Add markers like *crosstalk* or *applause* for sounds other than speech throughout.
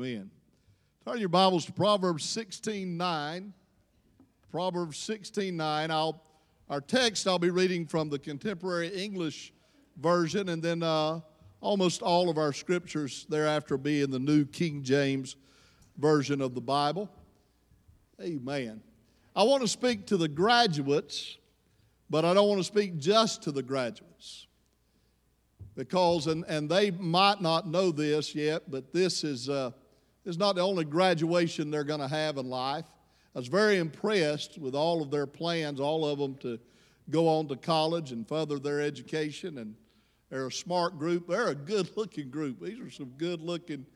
Amen. Turn your Bibles to Proverbs 16 9. Proverbs 16 9. I'll, our text I'll be reading from the contemporary English version, and then uh, almost all of our scriptures thereafter be in the New King James version of the Bible. Amen. I want to speak to the graduates, but I don't want to speak just to the graduates because, and, and they might not know this yet, but this is, uh, is not the only graduation they're going to have in life. I was very impressed with all of their plans, all of them to go on to college and further their education. And they're a smart group. They're a good looking group. These are some good looking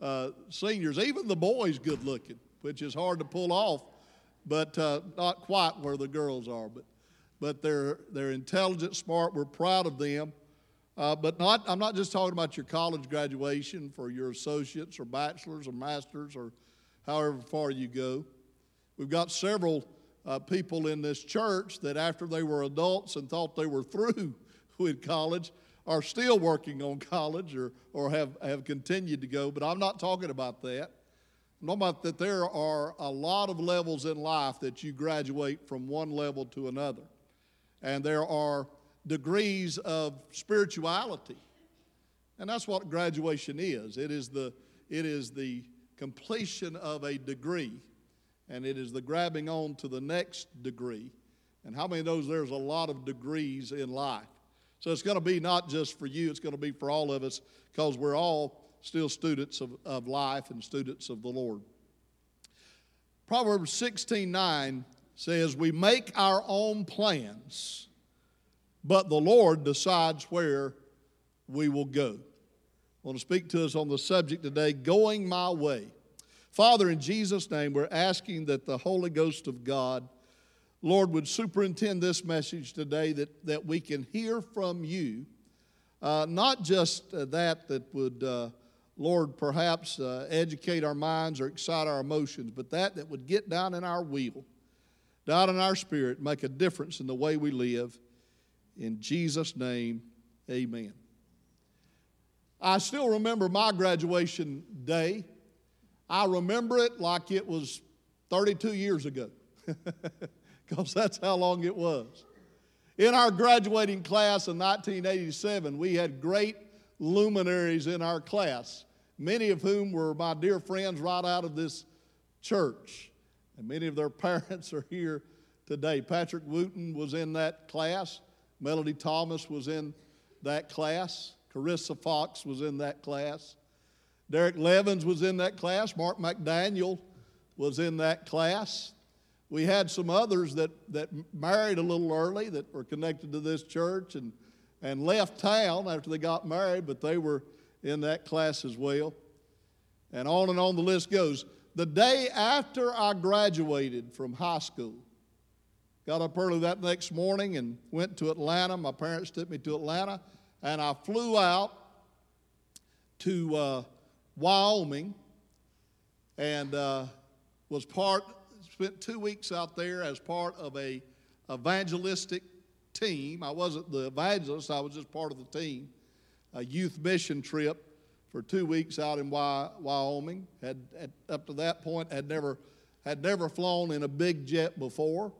uh, seniors. Even the boys good looking, which is hard to pull off, but uh, not quite where the girls are. But, but they're, they're intelligent, smart. We're proud of them. Uh, but not, I'm not just talking about your college graduation for your associates or bachelors or masters or however far you go. We've got several uh, people in this church that, after they were adults and thought they were through *laughs* with college, are still working on *laughs* college or, or have, have continued to go. But I'm not talking about that. I'm talking about that there are a lot of levels in life that you graduate from one level to another. And there are degrees of spirituality. And that's what graduation is. It is the, it is the completion of a degree, and it is the grabbing on to the next degree. And how many knows there's a lot of degrees in life? So it's going to be not just for you, it's going to be for all of us because we're all still students of, of life and students of the Lord. Proverbs 16 9 says, We make our own plans but the Lord decides where we will go. I want to speak to us on the subject today going my way. Father, in Jesus' name, we're asking that the Holy Ghost of God, Lord, would superintend this message today that, that we can hear from you. Uh, not just uh, that that would, uh, Lord, perhaps uh, educate our minds or excite our emotions, but that that would get down in our wheel, down in our spirit, make a difference in the way we live. In Jesus' name, amen. I still remember my graduation day. I remember it like it was 32 years ago, *laughs* because that's how long it was. In our graduating class in 1987, we had great luminaries in our class, many of whom were my dear friends right out of this church. And many of their *laughs* parents are here today. Patrick Wooten was in that class. Melody Thomas was in that class. Carissa Fox was in that class. Derek Levins was in that class. Mark McDaniel was in that class. We had some others that, that married a little early that were connected to this church and, and left town after they got married, but they were in that class as well. And on and on the list goes. The day after I graduated from high school, Got up early that next morning and went to Atlanta. My parents took me to Atlanta, and I flew out to uh, Wyoming and uh, was part, spent two weeks out there as part of a evangelistic team. I wasn't the evangelist, I was just part of the team. A youth mission trip for two weeks out in Wyoming. Had, had up to that point had never had never flown in a big jet before.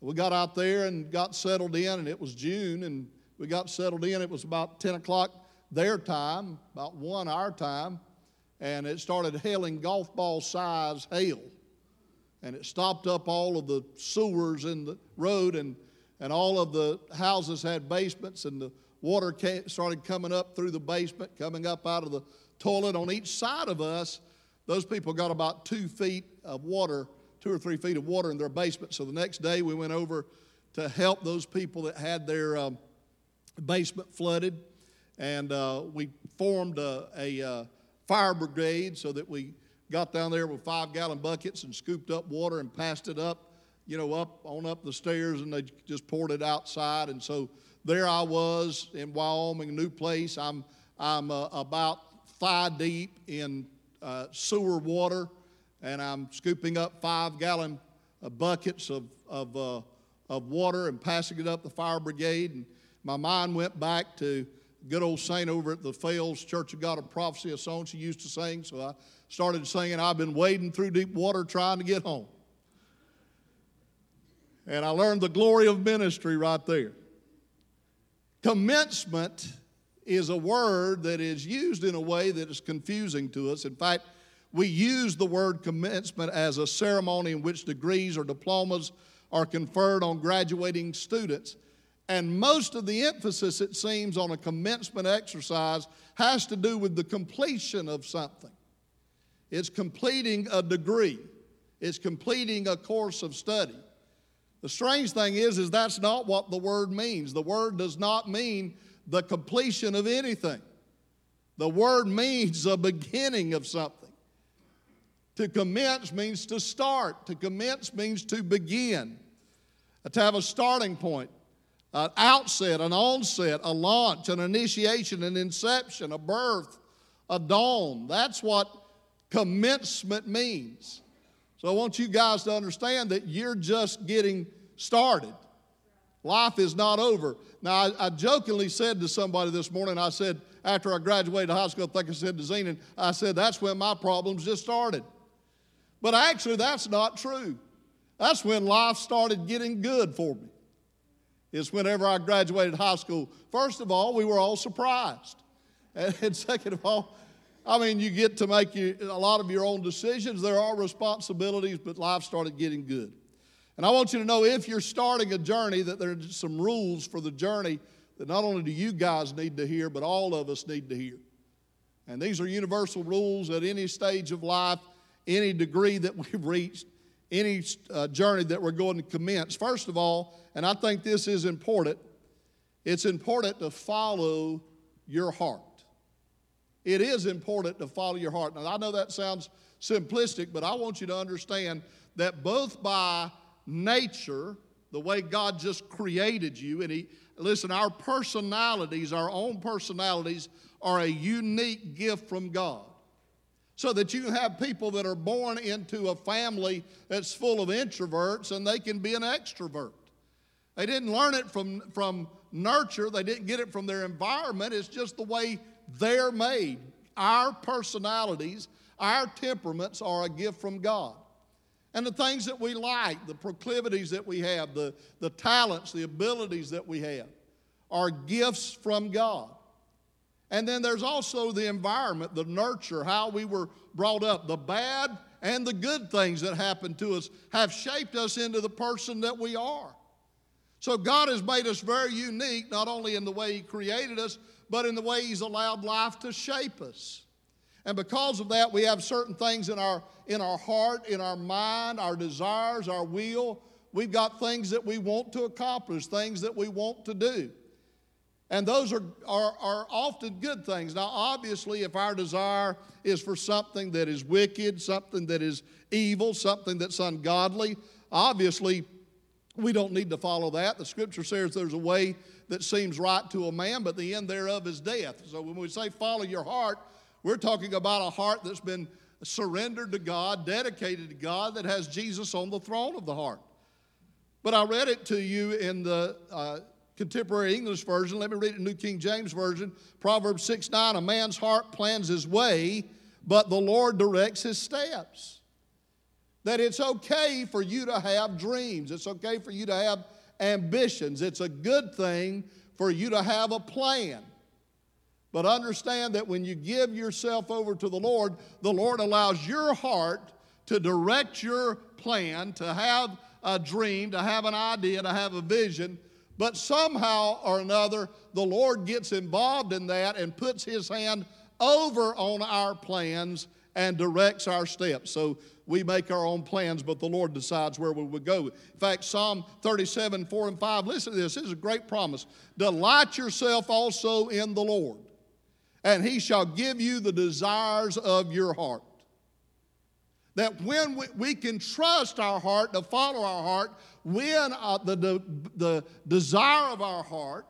We got out there and got settled in, and it was June, and we got settled in. It was about 10 o'clock their time, about 1 our time, and it started hailing golf ball size hail. And it stopped up all of the sewers in the road, and, and all of the houses had basements, and the water came, started coming up through the basement, coming up out of the toilet. On each side of us, those people got about two feet of water two or three feet of water in their basement. So the next day we went over to help those people that had their um, basement flooded. And uh, we formed a, a uh, fire brigade so that we got down there with five gallon buckets and scooped up water and passed it up, you know, up on up the stairs and they just poured it outside. And so there I was in Wyoming, new place. I'm, I'm uh, about thigh deep in uh, sewer water and I'm scooping up five gallon uh, buckets of, of, uh, of water and passing it up the fire brigade. And my mind went back to good old saint over at the Fales Church of God of Prophecy, a song she used to sing. So I started singing, I've been wading through deep water trying to get home. And I learned the glory of ministry right there. Commencement is a word that is used in a way that is confusing to us. In fact, we use the word commencement as a ceremony in which degrees or diplomas are conferred on graduating students. And most of the emphasis, it seems, on a commencement exercise has to do with the completion of something. It's completing a degree, it's completing a course of study. The strange thing is, is that's not what the word means. The word does not mean the completion of anything. The word means the beginning of something. To commence means to start. To commence means to begin. Uh, to have a starting point, an outset, an onset, a launch, an initiation, an inception, a birth, a dawn. That's what commencement means. So I want you guys to understand that you're just getting started. Life is not over. Now, I, I, jokingly said to somebody this morning, I said, after I graduated high school, I think I said to Zenon, I said, that's when my problems just started. But actually, that's not true. That's when life started getting good for me. It's whenever I graduated high school. First of all, we were all surprised. *laughs* And, second of all, I mean, you get to make you, a lot of your own decisions. There are responsibilities, but life started getting good. And I want you to know if you're starting a journey, that there's some rules for the journey that not only do you guys need to hear, but all of us need to hear. And these are universal rules at any stage of life, any degree that we've reached, any uh, journey that we're going to commence. First of all, and I think this is important, it's important to follow your heart. It is important to follow your heart. Now, I know that sounds simplistic, but I want you to understand that both by nature, the way God just created you, and He, listen, our personalities, our own personalities, are a unique gift from God. So that you have people that are born into a family that's full of introverts and they can be an extrovert. They didn't learn it from, from nurture, they didn't get it from their environment. It's just the way they're made. Our personalities, our temperaments are a gift from God. And the things that we like, the proclivities that we have, the, the talents, the abilities that we have, are gifts from God. And then there's also the environment, the nurture, how we were brought up. The bad and the good things that happened to us have shaped us into the person that we are. So God has made us very unique, not only in the way He created us, but in the way He's allowed life to shape us. And because of that, we have certain things in our, in our heart, in our mind, our desires, our will. We've got things that we want to accomplish, things that we want to do. And those are, are, are often good things. Now, obviously, if our desire is for something that is wicked, something that is evil, something that's ungodly, obviously, we don't need to follow that. The scripture says there's a way that seems right to a man, but the end thereof is death. So when we say follow your heart, we're talking about a heart that's been surrendered to God, dedicated to God, that has Jesus on the throne of the heart. But I read it to you in the uh, contemporary English version. Let me read it in New King James Version. Proverbs 6 9 A man's heart plans his way, but the Lord directs his steps. That it's okay for you to have dreams, it's okay for you to have ambitions. It's a good thing for you to have a plan. But understand that when you give yourself over to the Lord, the Lord allows your heart to direct your plan, to have a dream, to have an idea, to have a vision. But somehow or another, the Lord gets involved in that and puts His hand over on our plans and directs our steps. So we make our own plans, but the Lord decides where we will go. In fact, Psalm 37, 4 and 5, listen to this. This is a great promise. Delight yourself also in the Lord, and he shall give you the desires of your heart. That when we, we can trust our heart to follow our heart, when uh, the, the, the desire of our heart,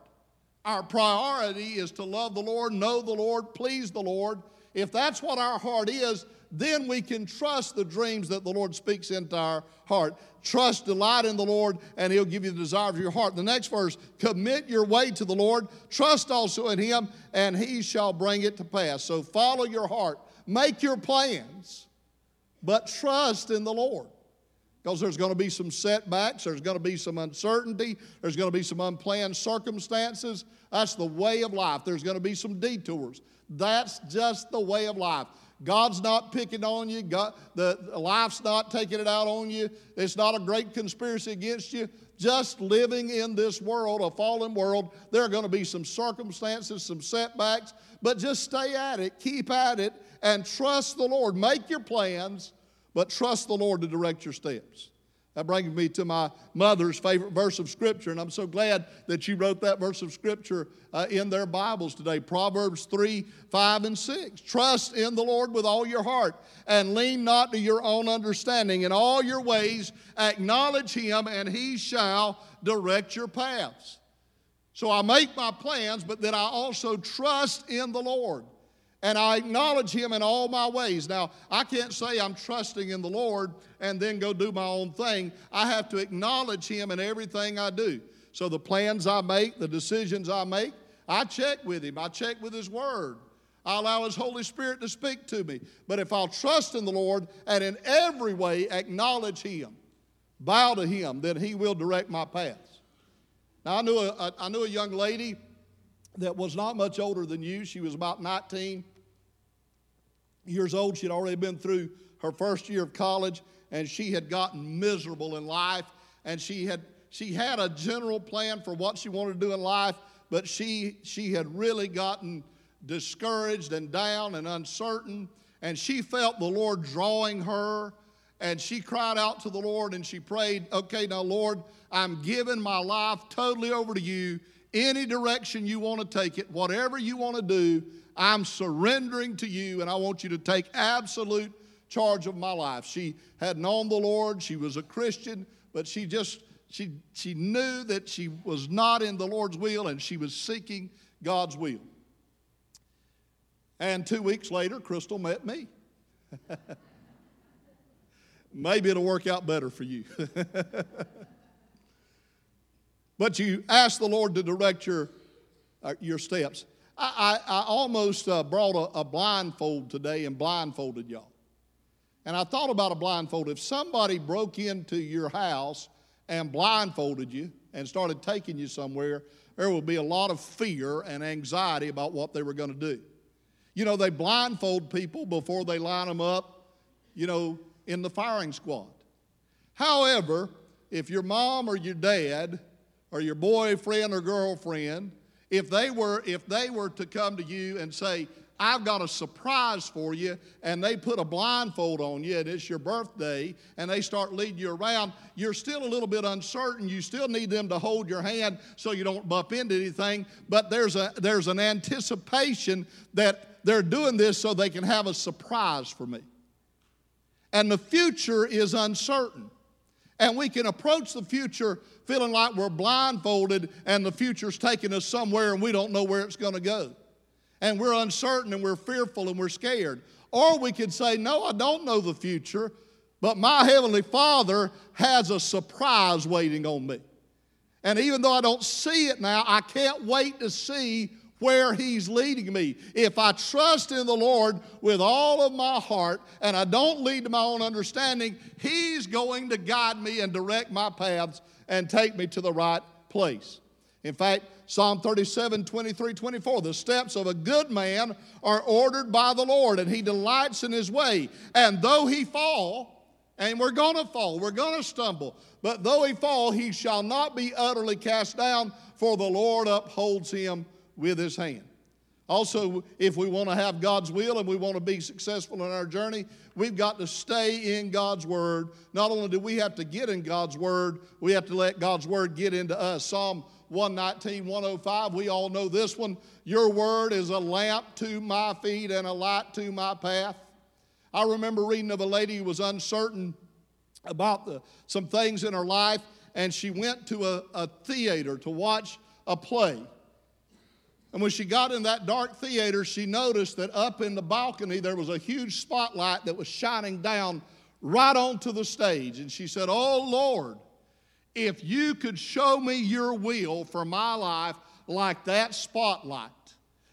our priority is to love the Lord, know the Lord, please the Lord. If that's what our heart is, then we can trust the dreams that the Lord speaks into our heart. Trust, delight in the Lord, and He'll give you the desire of your heart. The next verse commit your way to the Lord, trust also in Him, and He shall bring it to pass. So follow your heart, make your plans, but trust in the Lord because there's going to be some setbacks, there's going to be some uncertainty, there's going to be some unplanned circumstances. That's the way of life. There's going to be some detours. That's just the way of life. God's not picking on you. God, the, life's not taking it out on you. It's not a great conspiracy against you. Just living in this world, a fallen world, there are going to be some circumstances, some setbacks, but just stay at it, keep at it, and trust the Lord. Make your plans but trust the Lord to direct your steps. That brings me to my mother's favorite verse of Scripture, and I'm so glad that you wrote that verse of Scripture uh, in their Bibles today Proverbs 3 5 and 6. Trust in the Lord with all your heart, and lean not to your own understanding. In all your ways, acknowledge Him, and He shall direct your paths. So I make my plans, but then I also trust in the Lord and I acknowledge Him in all my ways. Now, I can't say I'm trusting in the Lord and then go do my own thing. I have to acknowledge Him in everything I do. So, the plans I make, the decisions I make, I check with Him, I check with His Word. I allow His Holy Spirit to speak to me. But if I'll trust in the Lord and in every way acknowledge Him, bow to Him, then He will direct my paths. Now, I knew a, I knew a young lady that was not much older than you. She was about 19 years old. She'd already been through her first year of college, and she had gotten miserable in life. And she had she had a general plan for what she wanted to do in life, but she she had really gotten discouraged and down and uncertain. And she felt the Lord drawing her, and she cried out to the Lord and she prayed, "Okay, now Lord, I'm giving my life totally over to you." Any direction you want to take it, whatever you want to do, I'm surrendering to you and I want you to take absolute charge of my life. She had known the Lord, she was a Christian, but she just she she knew that she was not in the Lord's will and she was seeking God's will. And 2 weeks later, Crystal met me. *laughs* Maybe it'll work out better for you. *laughs* but you ask the Lord to direct your, uh, your steps. I, I, I almost uh, brought a, a blindfold today and blindfolded y'all. And I thought about a blindfold. If somebody broke into your house and blindfolded you and started taking you somewhere, there would be a lot of fear and anxiety about what they were going to do. You know, they blindfold people before they line them up, you know, in the firing squad. However, if your mom or your dad or your boyfriend or girlfriend, if they were if they were to come to you and say, I've got a surprise for you, and they put a blindfold on you, and it's your birthday, and they start leading you around, you're still a little bit uncertain. You still need them to hold your hand so you don't bump into anything, but there's, a, there's an anticipation that they're doing this so they can have a surprise for me. And the future is uncertain. And we can approach the future feeling like we're blindfolded and the future's taking us somewhere and we don't know where it's going to go. And we're uncertain and we're fearful and we're scared. Or we could say, No, I don't know the future, but my Heavenly Father has a surprise waiting on me. And even though I don't see it now, I can't wait to see where He's leading me. If I trust in the Lord with all of my heart and I don't lead to my own understanding, He's going to guide me and direct my paths and take me to the right place. In fact, Psalm 37, 23, 24, the steps of a good man are ordered by the Lord, and he delights in his way. And though he fall, and we're going to fall, we're going to stumble, but though he fall, he shall not be utterly cast down, for the Lord upholds him with his hand. Also, if we want to have God's will and we want to be successful in our journey, we've got to stay in God's Word. Not only do we have to get in God's Word, we have to let God's Word get into us. Psalm 119, 105, we all know this one. Your Word is a lamp to my feet and a light to my path. I remember reading of a lady who was uncertain about the, some things in her life, and she went to a, a theater to watch a play. And when she got in that dark theater, she noticed that up in the balcony there was a huge spotlight that was shining down right onto the stage. And she said, Oh Lord, if you could show me your will for my life like that spotlight,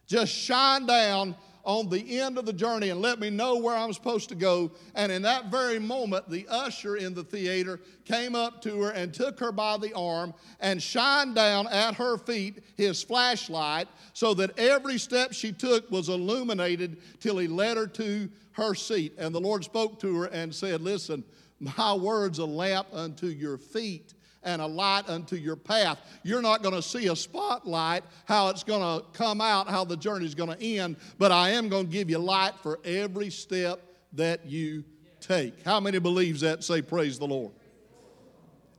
just shine down on the end of the journey and let me know where I'm supposed to go. And in that very moment, the usher in the theater came up to her and took her by the arm and shined down at her feet his flashlight so that every step she took was illuminated till he led her to her seat. And the Lord spoke to her and said, Listen, my words a lamp unto your feet and a light unto your path. You're not going to see a spotlight, how it's going to come out, how the journey is going to end, but I am going to give you light for every step that you take. How many believes that? Say, Praise the Lord.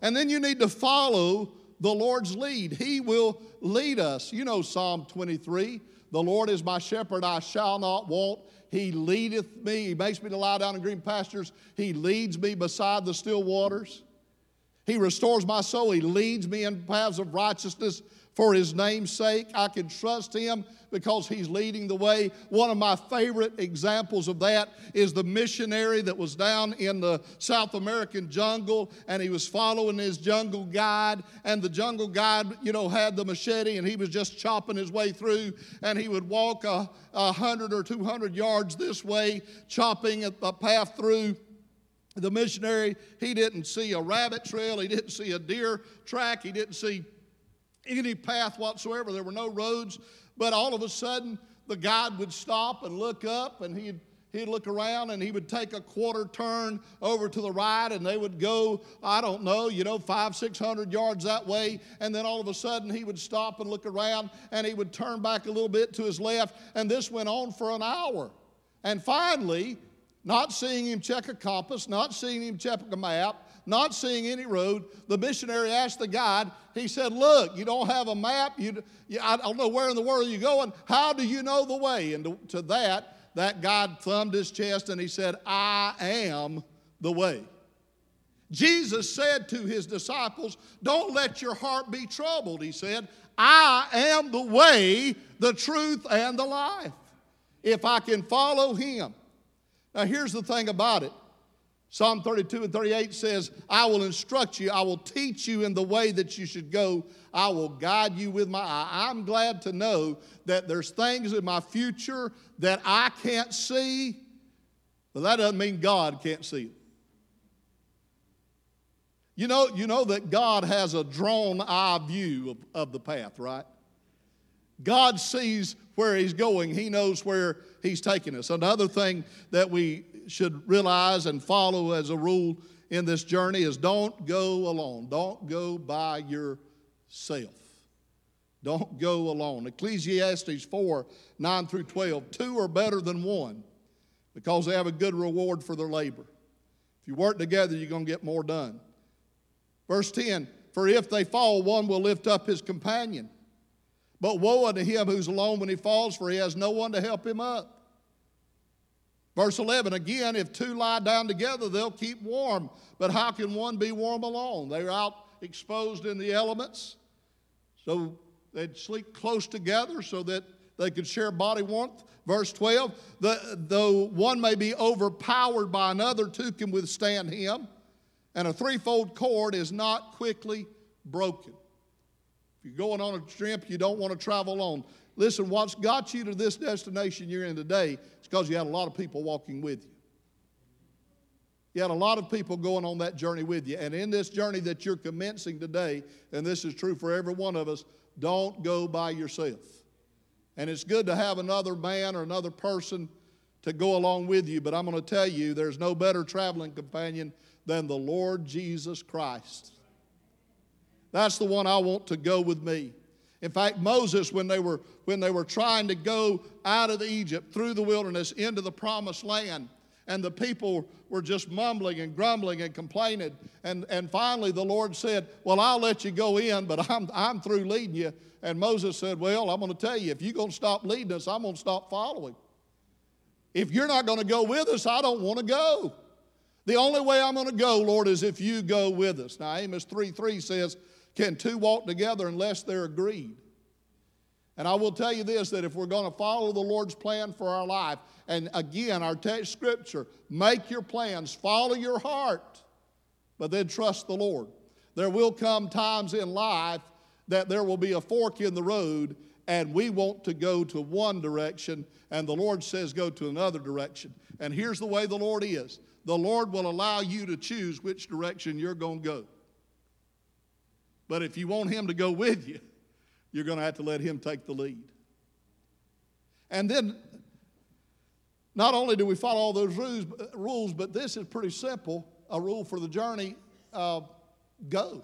And then you need to follow the Lord's lead. He will lead us. You know Psalm 23 The Lord is my shepherd, I shall not want. He leadeth me. He makes me to lie down in green pastures. He leads me beside the still waters. He restores my soul. He leads me in paths of righteousness for his name's sake. I can trust him because he's leading the way. One of my favorite examples of that is the missionary that was down in the South American jungle and he was following his jungle guide and the jungle guide, you know, had the machete and he was just chopping his way through and he would walk a, a hundred or two hundred yards this way, chopping a, a path through the missionary, he didn't see a rabbit trail, he didn't see a deer track, he didn't see any path whatsoever. There were no roads, but all of a sudden the guide would stop and look up and he'd he'd look around and he would take a quarter turn over to the right and they would go i don't know you know five six hundred yards that way and then all of a sudden he would stop and look around and he would turn back a little bit to his left and this went on for an hour and finally not seeing him check a compass, not seeing him check a map, not seeing any road. The missionary asked the guide, he said, Look, you don't have a map. You, you, I don't know where in the world you're going. How do you know the way? And to, to that, that guide thumbed his chest and he said, I am the way. Jesus said to his disciples, Don't let your heart be troubled. He said, I am the way, the truth, and the life. If I can follow him, now, here's the thing about it Psalm 32 and 38 says, I will instruct you, I will teach you in the way that you should go, I will guide you with my eye. I'm glad to know that there's things in my future that I can't see, but that doesn't mean God can't see. You know, you know that God has a drawn eye view of, of the path, right? God sees where He's going, He knows where He's taking us. Another thing that we should realize and follow as a rule in this journey is don't go alone. Don't go by yourself. Don't go alone. Ecclesiastes 4 9 through 12. Two are better than one because they have a good reward for their labor. If you work together, you're going to get more done. Verse 10 For if they fall, one will lift up his companion. But woe unto him who's alone when he falls, for he has no one to help him up. Verse 11 again, if two lie down together, they'll keep warm. But how can one be warm alone? They're out exposed in the elements. So they'd sleep close together so that they could share body warmth. Verse 12, the, though one may be overpowered by another, two can withstand him. And a threefold cord is not quickly broken. If you're going on a trip, you don't want to travel alone. Listen, what's got you to this destination you're in today is because you had a lot of people walking with you. You had a lot of people going on that journey with you. And in this journey that you're commencing today, and this is true for every one of us, don't go by yourself. And it's good to have another man or another person to go along with you, but I'm going to tell you there's no better traveling companion than the Lord Jesus Christ. That's the one I want to go with me. In fact, Moses, when they were, when they were trying to go out of Egypt through the wilderness into the promised land, and the people were just mumbling and grumbling and complaining. And, and finally, the Lord said, Well, I'll let you go in, but I'm, I'm through leading you. And Moses said, Well, I'm going to tell you, if you're going to stop leading us, I'm going to stop following. If you're not going to go with us, I don't want to go. The only way I'm going to go, Lord, is if you go with us. Now, Amos 3 3 says, can two walk together unless they're agreed? And I will tell you this that if we're going to follow the Lord's plan for our life, and again, our text scripture, make your plans, follow your heart, but then trust the Lord. There will come times in life that there will be a fork in the road, and we want to go to one direction, and the Lord says go to another direction. And here's the way the Lord is the Lord will allow you to choose which direction you're going to go. But if you want Him to go with you, you're going to have to let Him take the lead. And then, not only do we follow all those rules, but this is pretty simple a rule for the journey uh, go.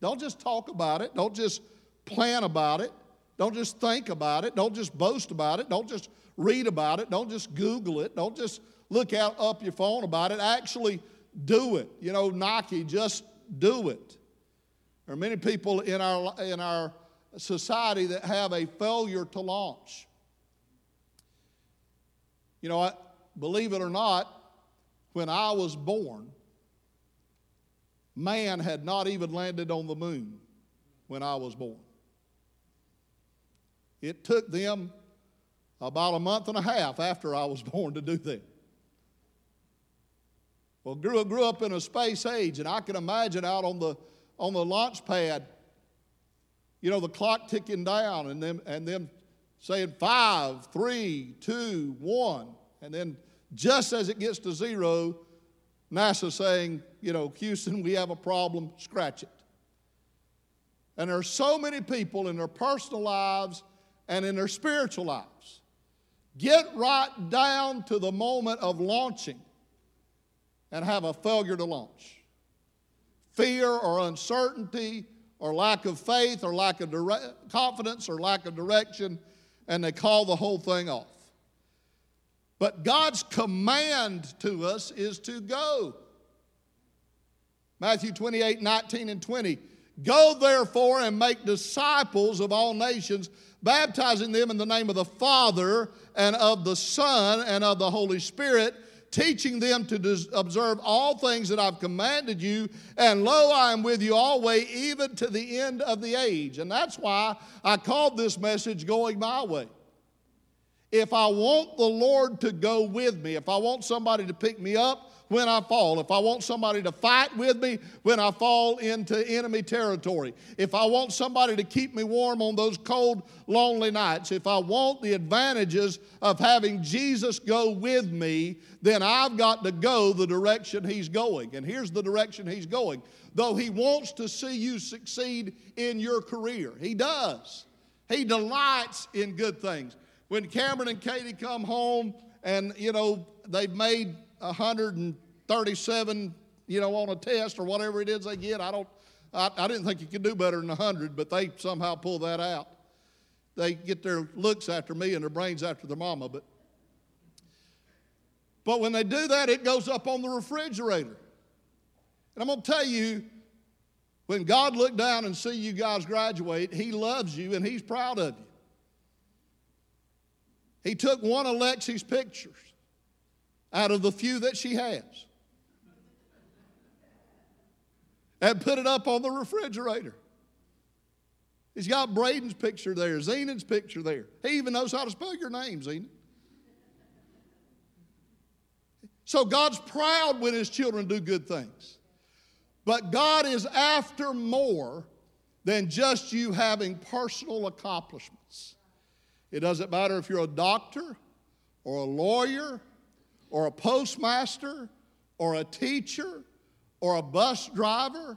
Don't just talk about it, don't just plan about it, don't just think about it, don't just boast about it, don't just read about it, don't just Google it, don't just look out up your phone about it. Actually, do it. You know, Nike, just do it. There are many people in our, in our society that have a failure to launch. You know, believe it or not, when I was born, man had not even landed on the moon when I was born. It took them about a month and a half after I was *laughs* born to do that. Well, grew, grew up in a space age, and I can imagine out on the, on the launch pad, you know, the clock ticking down and them, and them saying five, three, two, one. And then just as it gets to zero, NASA saying, you know, Houston, we have a problem, scratch it. And there are so many people in their personal lives and in their spiritual lives. Get right down to the moment of launching and have a failure to launch. Fear or uncertainty or lack of faith or lack of dire- confidence or lack of direction, and they call the whole thing off. But God's command to us is to go. Matthew 28 19 and 20. Go therefore and make disciples of all nations, baptizing them in the name of the Father and of the Son and of the Holy Spirit teaching them to observe all things that I've commanded you. And lo, I am with you always, even to the end of the age. And that's why I called this message Going My Way. If I want the Lord to go with me, if I want somebody to pick me up, when I fall, if I want somebody to fight with me when I fall into enemy territory, if I want somebody to keep me warm on those cold, lonely nights, if I want the advantages of having Jesus go with me, then I've got to go the direction He's going. And here's the direction He's going. Though He wants to see you succeed in your career, He does. He delights in good things. When Cameron and Katie come home and, you know, they've made 137, you know, on a test or whatever it is they get. I don't, I, I didn't think you could do better than 100, but they somehow pull that out. They get their looks after me and their brains after their mama, but but when they do that, it goes up on the refrigerator. And I'm going to tell you, when God looked down and see you guys graduate, He loves you and He's proud of you. He took one of Lexi's pictures out of the few that she has and put it up on the refrigerator. He's got Braden's picture there, Zenon's picture there. He even knows how to spell your name, Zenon. So God's proud when his children do good things. But God is after more than just you having personal accomplishments. It doesn't matter if you're a doctor or a lawyer or a postmaster or a teacher or a bus driver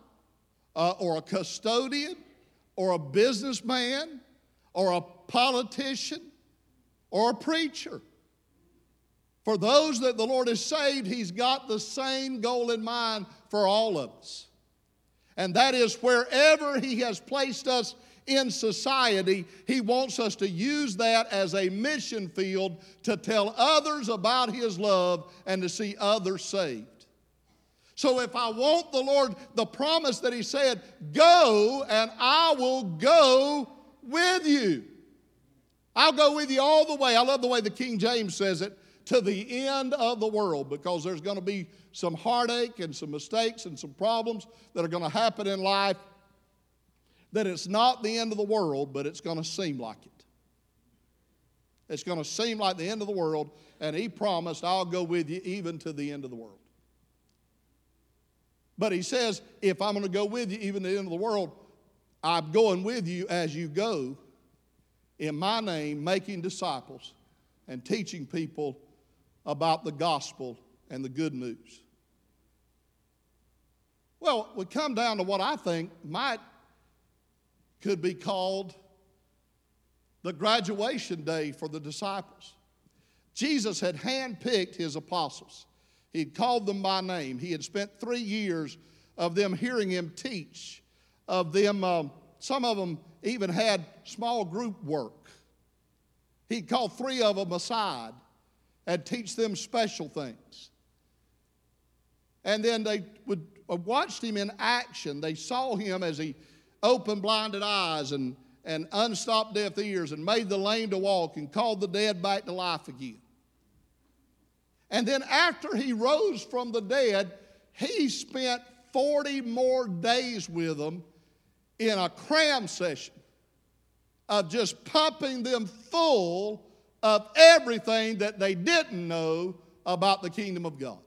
uh, or a custodian or a businessman or a politician or a preacher. For those that the Lord has saved, He's got the same goal in mind for all of us. And that is wherever He has placed us in society, He wants us to use that as a mission field to tell others about His love and to see others saved. So if I want the Lord, the promise that He said, go and I will go with you. I'll go with you all the way. I love the way the King James says it to the end of the world because there's going to be some heartache and some mistakes and some problems that are going to happen in life. That it's not the end of the world, but it's going to seem like it. It's going to seem like the end of the world, and He promised, I'll go with you even to the end of the world. But He says, if I'm going to go with you even to the end of the world, I'm going with you as you go in my name, making disciples and teaching people about the gospel and the good news. Well, we come down to what I think might could be called the graduation day for the disciples. Jesus had handpicked his apostles. He'd called them by name. He had spent three years of them hearing him teach, of them, um, some of them even had small group work. He'd three of them aside and teach them special things. And then they would uh, watched him in action. They saw him as he opened blinded eyes and, and unstopped deaf ears and made the lame to walk and called the dead back to life again. And then after he rose from the dead, he spent 40 more days with them in a cram session of just pumping them full of everything that they didn't know about the kingdom of God.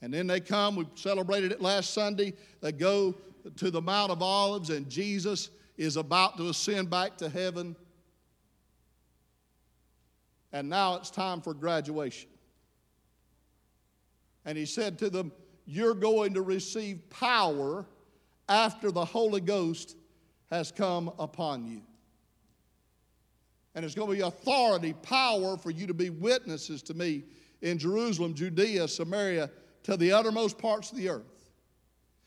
And then they come, we celebrated it last Sunday. They go to the Mount of Olives, and Jesus is about to ascend back to heaven. And now it's time for graduation. And he said to them, You're going to receive power after the Holy Ghost has come upon you. And it's going to be authority, power for you to be witnesses to me in Jerusalem, Judea, Samaria, to the uttermost parts of the earth.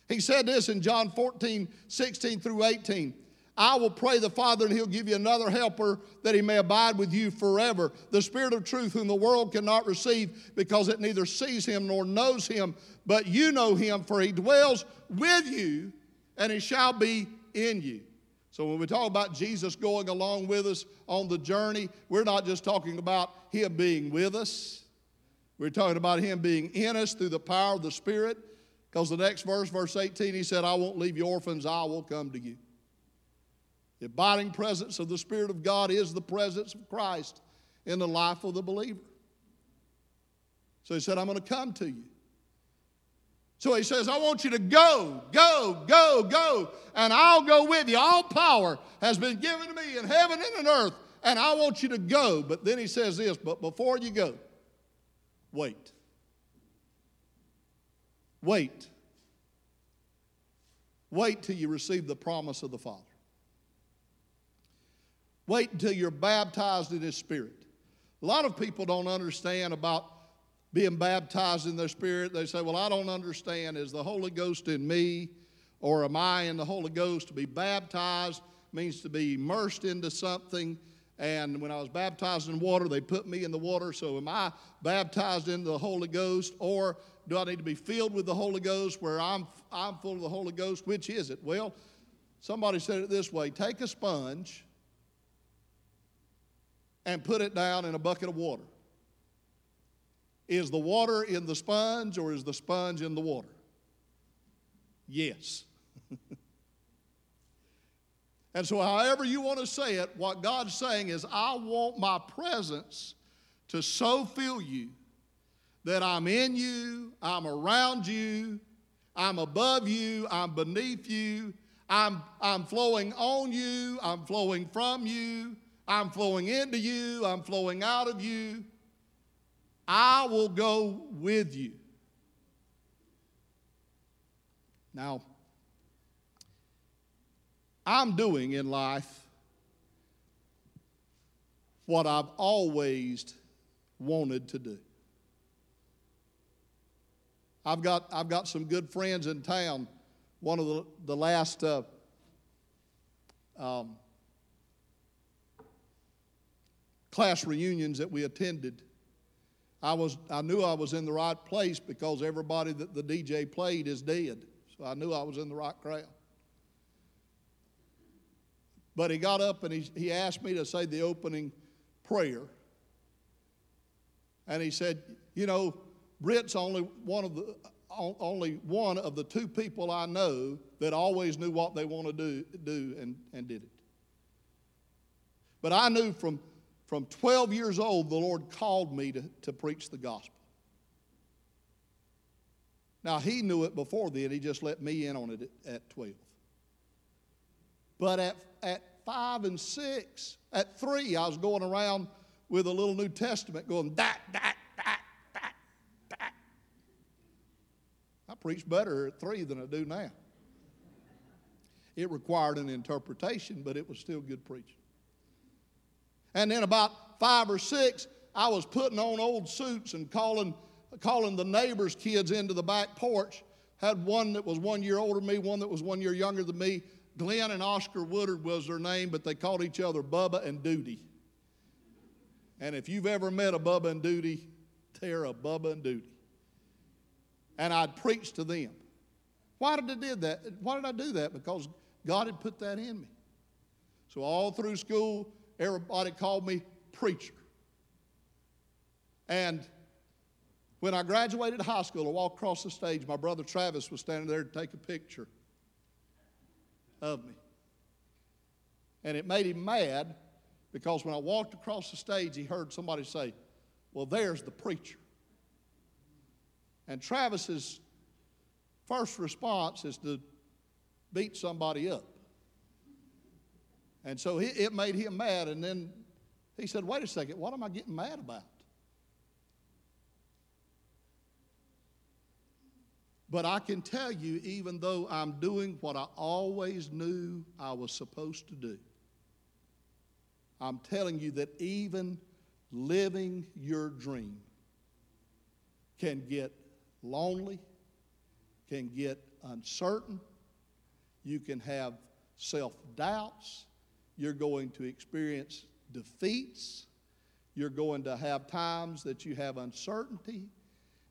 He said this in John 14, 16 through 18. I will pray the Father, and He'll give you another helper that He may abide with you forever. The Spirit of truth, whom the world cannot receive because it neither sees Him nor knows Him, but you know Him, for He dwells with you and He shall be in you. So when we talk about Jesus going along with us on the journey, we're not just talking about Him being with us, we're talking about Him being in us through the power of the Spirit. Because the next verse, verse 18, He said, I won't leave you orphans, I will come to you. The abiding presence of the Spirit of God is the presence of Christ in the life of the believer. So He said, I'm going to come to you. So he says, I want you to go, go, go, go, and I'll go with you. All power has been given to me in heaven and in earth, and I want you to go. But then he says this, but before you go, Wait. Wait. Wait till you receive the promise of the Father. Wait until you're baptized in His Spirit. A lot of people don't understand about being baptized in their Spirit. They say, Well, I don't understand. Is the Holy Ghost in me? Or am I in the Holy Ghost? To be baptized means to be immersed into something and when I was baptized in water, they put me in the water. So am I baptized into the Holy Ghost, or do I need to be filled with the Holy Ghost where I'm, I'm full of the Holy Ghost? Which is it? Well, somebody said it this way take a sponge and put it down in a bucket of water. Is the water in the sponge or is the sponge in the water? Yes. *laughs* And so, however you want to say it, what God's saying is, I want my presence to so fill you that I'm in you, I'm around you, I'm above you, I'm beneath you, I'm, I'm flowing on you, I'm flowing from you, I'm flowing into you, I'm flowing out of you. I will go with you. Now, I'm doing in life what I've always wanted to do. I've got, I've got some good friends in town. One of the, the last uh, um, class reunions that we attended, I, was, I knew I was in the right place because everybody that the DJ played is dead. So I knew I was in the right crowd. But he got up and he, he asked me to say the opening prayer. And he said, You know, Britt's only one of the only one of the two people I know that always knew what they want to do, do and, and did it. But I knew from, from 12 years old, the Lord called me to, to preach the gospel. Now, He knew it before then, He just let me in on it at, at 12. But at, at five and six, at three, I was going around with a little New Testament going, that, that, that, that, that. I preach better at three than I do now. It required an interpretation, but it was still good preaching. And then about five or six, I was putting on old suits and calling, calling the neighbors' kids into the back porch. Had one that was one year older than me, one that was one year younger than me. Glenn and Oscar Woodard was their name, but they called each other Bubba and Duty. And if you've ever met a Bubba and Duty, they're a Bubba and Duty. And I'd preach to them. Why did I do that? Why did I do that? Because God had put that in me. So all through school, everybody called me preacher. And when I graduated high school, I walked across the stage. My brother Travis was standing there to take a picture of me. And it made him mad because when I walked across the stage, he heard somebody say, Well, there's the preacher. And Travis's first response is to beat somebody up. And so he, it made him mad. And then he said, Wait a second, what am I getting mad about? But I can tell you, even though I'm doing what I always knew I was supposed to do, I'm telling you that even living your dream can get lonely, can get uncertain, you can have self doubts, you're going to experience defeats, you're going to have times that you have uncertainty.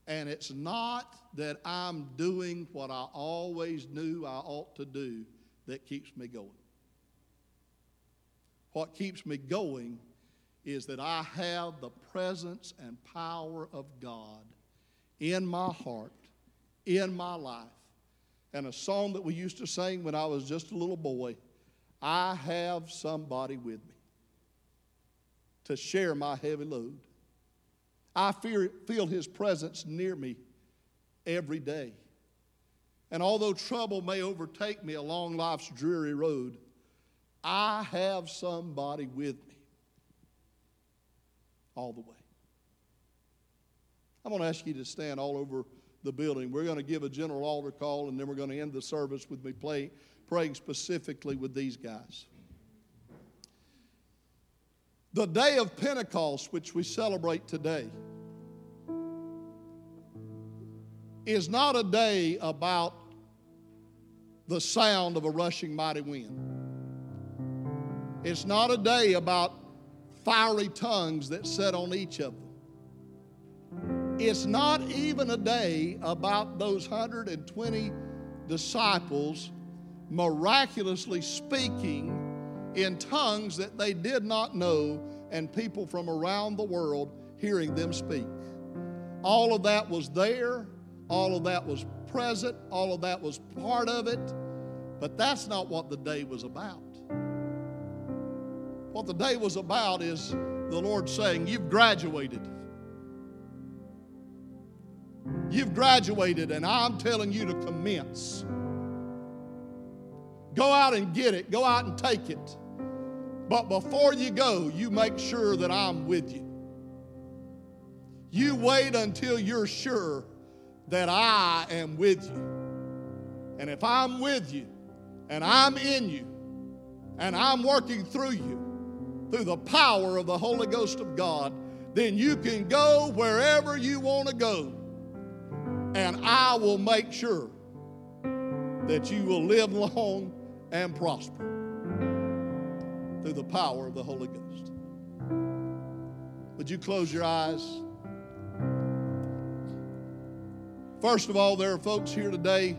And it's not that I'm doing what I always knew I ought to do that keeps me going. What keeps me going is that I have the presence and power of God in my heart, in my life. And a song that we used to sing when I was just a little boy I have somebody with me to share my heavy load. I fear, feel His presence near me every day. And although trouble may overtake me along life's dreary road, I have somebody with me all the way. I'm going to ask you to stand all over the building. We're going to give a general altar call, and then we're going to end the service with me play, praying specifically with these guys. The day of Pentecost, which we celebrate today, is not a day about the sound of a rushing mighty wind. It's not a day about fiery tongues that set on each of them. It's not even a day about those 120 disciples miraculously speaking in tongues that they did not know and people from around the world hearing them speak. All of that was there all of that was present, all of that was part of it, but that's not what the day was about. What the day was about is the Lord saying, You've graduated. You've graduated, and I'm telling you to commence. Go out and get it, go out and take it. But before you go, you make sure that I'm with you. You wait until you're sure that I am with you. And if I'm with you and I'm in you and I'm working through you through the power of the Holy Ghost of God, then you can go wherever you want to go. And I will make sure that you will live long and prosper through the power of the Holy Ghost. Would you close your eyes? First of all, there are folks here today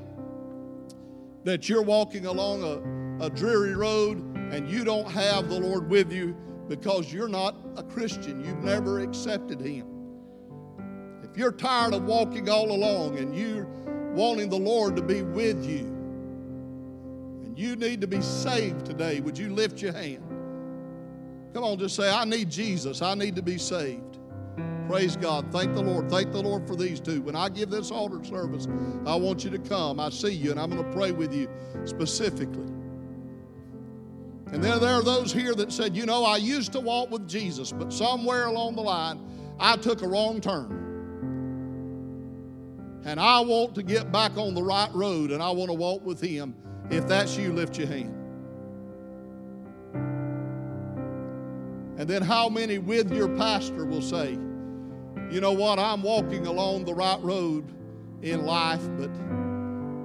that you're walking along a, a dreary road and you don't have the Lord with you because you're not a Christian. You've never accepted Him. You're tired of walking all along and you're wanting the Lord to be with you, and you need to be saved today, would you lift your hand? Come on, just say, I need Jesus. I need to be saved. Praise God. Thank the Lord. Thank the Lord for these two. When I give this altar service, I want you to come. I see you, and I'm going to pray with you specifically. And then there are those here that said, You know, I used to walk with Jesus, but somewhere along the line, I took a wrong turn. And I want to get back on the right road and I want to walk with Him. If that's you, lift your hand. And then how many with your pastor will say, You know what, I'm walking along the right road in life, but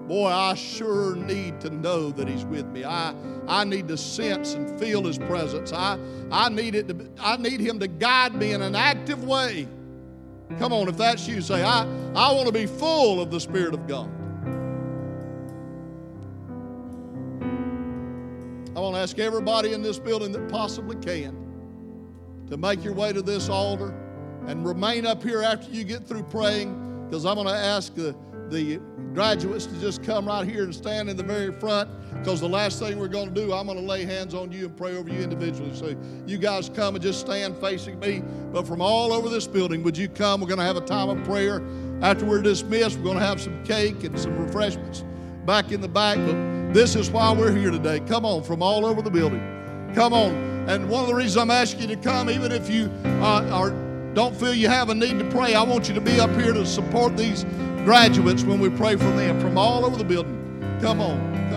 boy, I sure need to know that He's with me. I, I need to sense and feel His presence. I, I, need it to, I need Him to guide me in an active way. Come on, if that's you, say, I, I want to be full of the Spirit of God. I want to ask everybody in this building that possibly can to make your way to this altar and remain up here after you get through praying because I'm going to ask the, the graduates to just come right here and stand in the very front because the last thing we're going to do, I'm going to lay hands on you and pray over you individually. So you guys come and just stand facing me. But from all over this building, would you come? We're going to have a time of prayer. After we're dismissed, we're going to have some cake and some refreshments back in the back. But this is why we're here today. Come on, from all over the building. Come on. And one of the reasons I'm asking you to come, even if you uh, are, don't feel you have a need to pray, I want you to be up here to support these graduates when we pray for them from all over the building. Come on.